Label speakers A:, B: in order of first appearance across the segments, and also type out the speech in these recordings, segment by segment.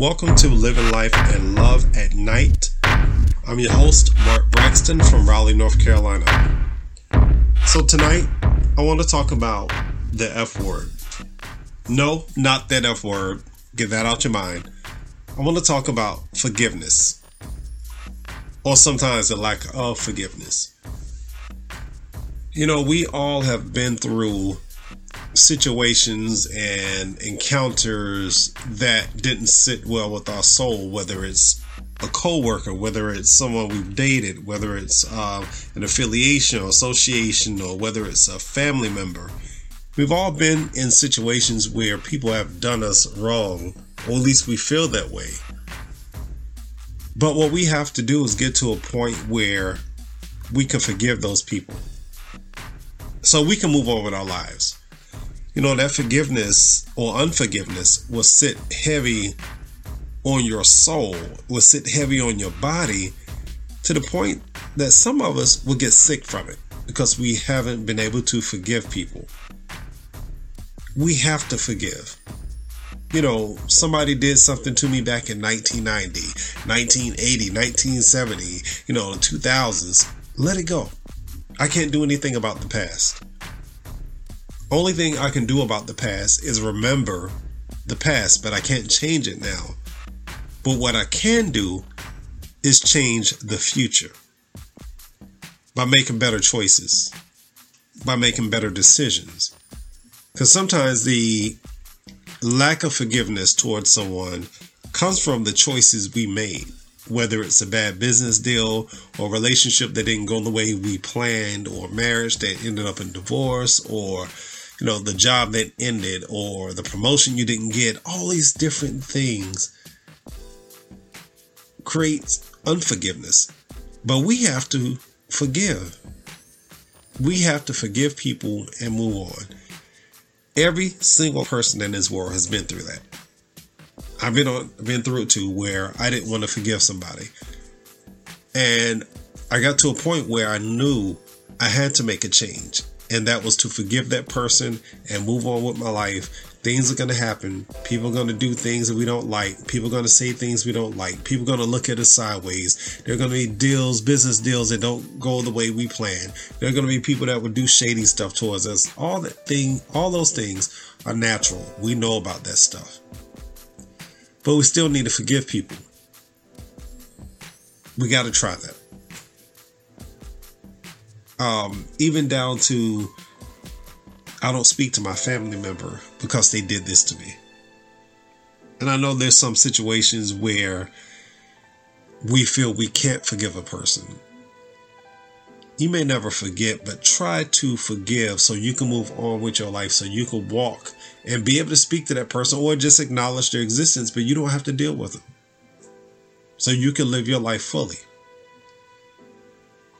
A: Welcome to Living Life and Love at Night. I'm your host, Mark Braxton from Raleigh, North Carolina. So, tonight, I want to talk about the F word. No, not that F word. Get that out your mind. I want to talk about forgiveness, or sometimes the lack of forgiveness. You know, we all have been through situations and encounters that didn't sit well with our soul, whether it's a coworker, whether it's someone we've dated, whether it's uh, an affiliation or association, or whether it's a family member. We've all been in situations where people have done us wrong, or at least we feel that way. But what we have to do is get to a point where we can forgive those people so we can move on with our lives you know, that forgiveness or unforgiveness will sit heavy on your soul, will sit heavy on your body to the point that some of us will get sick from it because we haven't been able to forgive people. We have to forgive. You know, somebody did something to me back in 1990, 1980, 1970, you know, the 2000s. Let it go. I can't do anything about the past. Only thing I can do about the past is remember the past, but I can't change it now. But what I can do is change the future by making better choices, by making better decisions. Because sometimes the lack of forgiveness towards someone comes from the choices we made, whether it's a bad business deal or relationship that didn't go the way we planned, or marriage that ended up in divorce, or you know, the job that ended or the promotion you didn't get, all these different things creates unforgiveness. But we have to forgive. We have to forgive people and move on. Every single person in this world has been through that. I've been on been through it too where I didn't want to forgive somebody. And I got to a point where I knew I had to make a change and that was to forgive that person and move on with my life. Things are going to happen. People are going to do things that we don't like. People are going to say things we don't like. People are going to look at us sideways. There are going to be deals, business deals that don't go the way we plan. There are going to be people that would do shady stuff towards us. All that thing, all those things are natural. We know about that stuff. But we still need to forgive people. We got to try that um, even down to I don't speak to my family member because they did this to me. And I know there's some situations where we feel we can't forgive a person. You may never forget, but try to forgive so you can move on with your life, so you can walk and be able to speak to that person or just acknowledge their existence, but you don't have to deal with them. So you can live your life fully.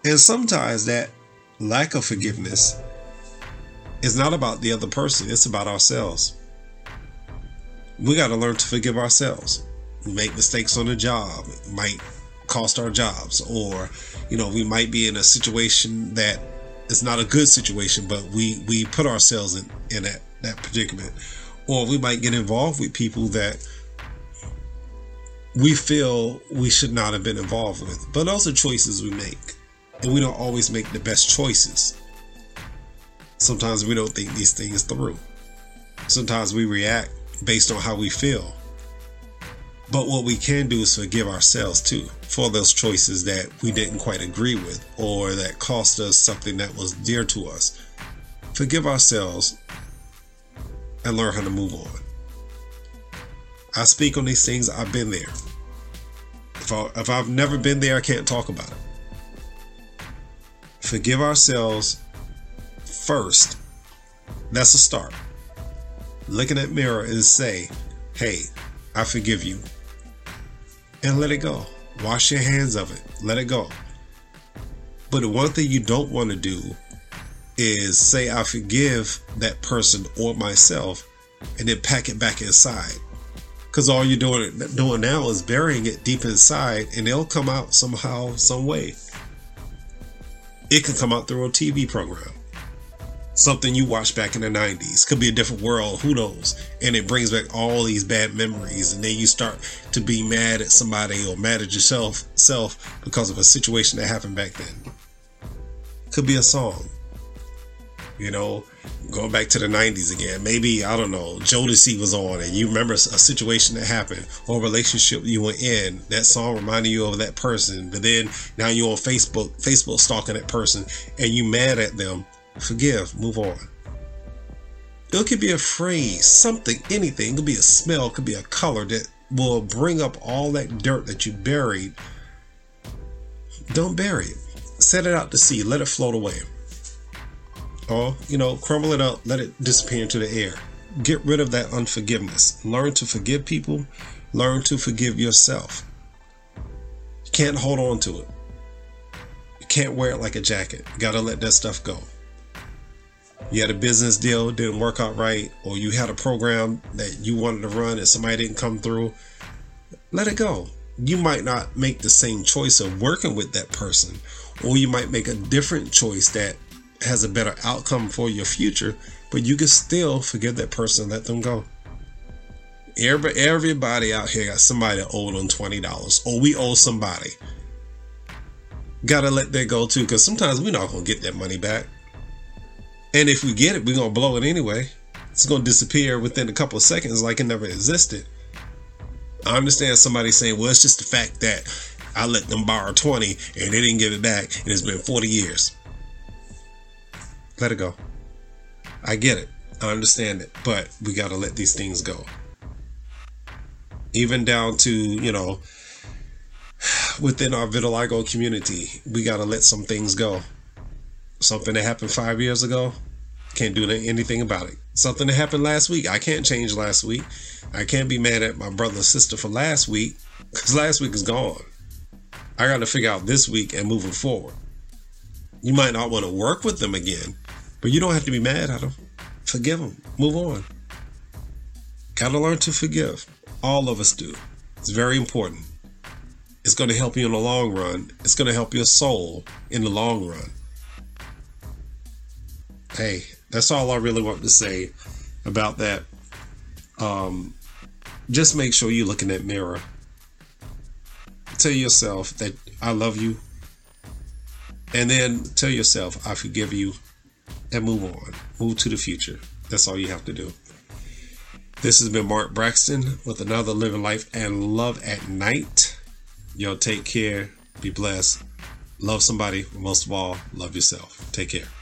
A: And sometimes that lack of forgiveness is not about the other person, it's about ourselves. We got to learn to forgive ourselves. We make mistakes on the job, it might cost our jobs, or you know, we might be in a situation that is not a good situation, but we we put ourselves in in that that predicament, or we might get involved with people that we feel we should not have been involved with. But those are choices we make and we don't always make the best choices. Sometimes we don't think these things through. Sometimes we react based on how we feel. But what we can do is forgive ourselves too for those choices that we didn't quite agree with or that cost us something that was dear to us. Forgive ourselves and learn how to move on. I speak on these things, I've been there. If, I, I've never been there, I can't talk about it forgive ourselves first. That's a start. Look in that mirror and say, Hey, I forgive you. And let it go. Wash your hands of it. Let it go. But the one thing you don't want to do is say, I forgive that person or myself and then pack it back inside. Because all you're doing, doing now is burying it deep inside and it'll come out somehow, some way. It could come out through a TV program. something you watched back in the 90s could be a different world who knows? And it brings back all these bad memories and then you start to be mad at somebody or mad at yourself self because of a situation that happened back then. Could be a song you know going back to the 90s again maybe i don't know jodeci was on and you remember a situation that happened or a relationship you were in that song reminded you of that person but then now you're on facebook facebook stalking that person and you mad at them forgive, move on. It could be a phrase, something, anything. It could be a smell, it could be a color that will bring up all that dirt that you buried. Don't bury it. Set it out to sea, let it float away. Or, you know, crumble it up, let it disappear into the air. Get rid of that unforgiveness. Learn to forgive people, learn to forgive yourself. You can't hold on to it. You can't wear it like a jacket. You gotta let that stuff go you had a business deal didn't work out right or you had a program that you wanted to run and somebody didn't come through let it go you might not make the same choice of working with that person or you might make a different choice that has a better outcome for your future but you can still forgive that person let them go everybody, everybody out here got somebody that owed them $20 or we owe somebody gotta let that go too because sometimes we're not gonna get that money back and if we get it, we're gonna blow it anyway. It's gonna disappear within a couple of seconds like it never existed. I understand somebody saying, well, it's just the fact that I let them borrow 20 and they didn't give it back and it's been 40 years. Let it go. I get it. I understand it. But we gotta let these things go. Even down to, you know, within our vitiligo community, we gotta let some things go something that happened five years ago, can't do anything about it. Something that happened last week, I can't change last week. I can't be mad at my brother or sister for last week because last week is gone. I got to figure out this week and moving forward. You might not want to work with them again, but you don't have to be mad at them. Forgive them. Move on. Got to learn to forgive. All of us do. It's very important. It's going to help you in the long run. It's going to help your soul in the long run hey, that's all I really want to say about that. Um, just make sure you look in that mirror. Tell yourself that I love you. And then tell yourself, I forgive you. And move on. Move to the future. That's all you have to do. This has been Mark Braxton with another Living Life and Love at Night. Y'all take care. Be blessed. Love somebody. Most of all, love yourself. Take care.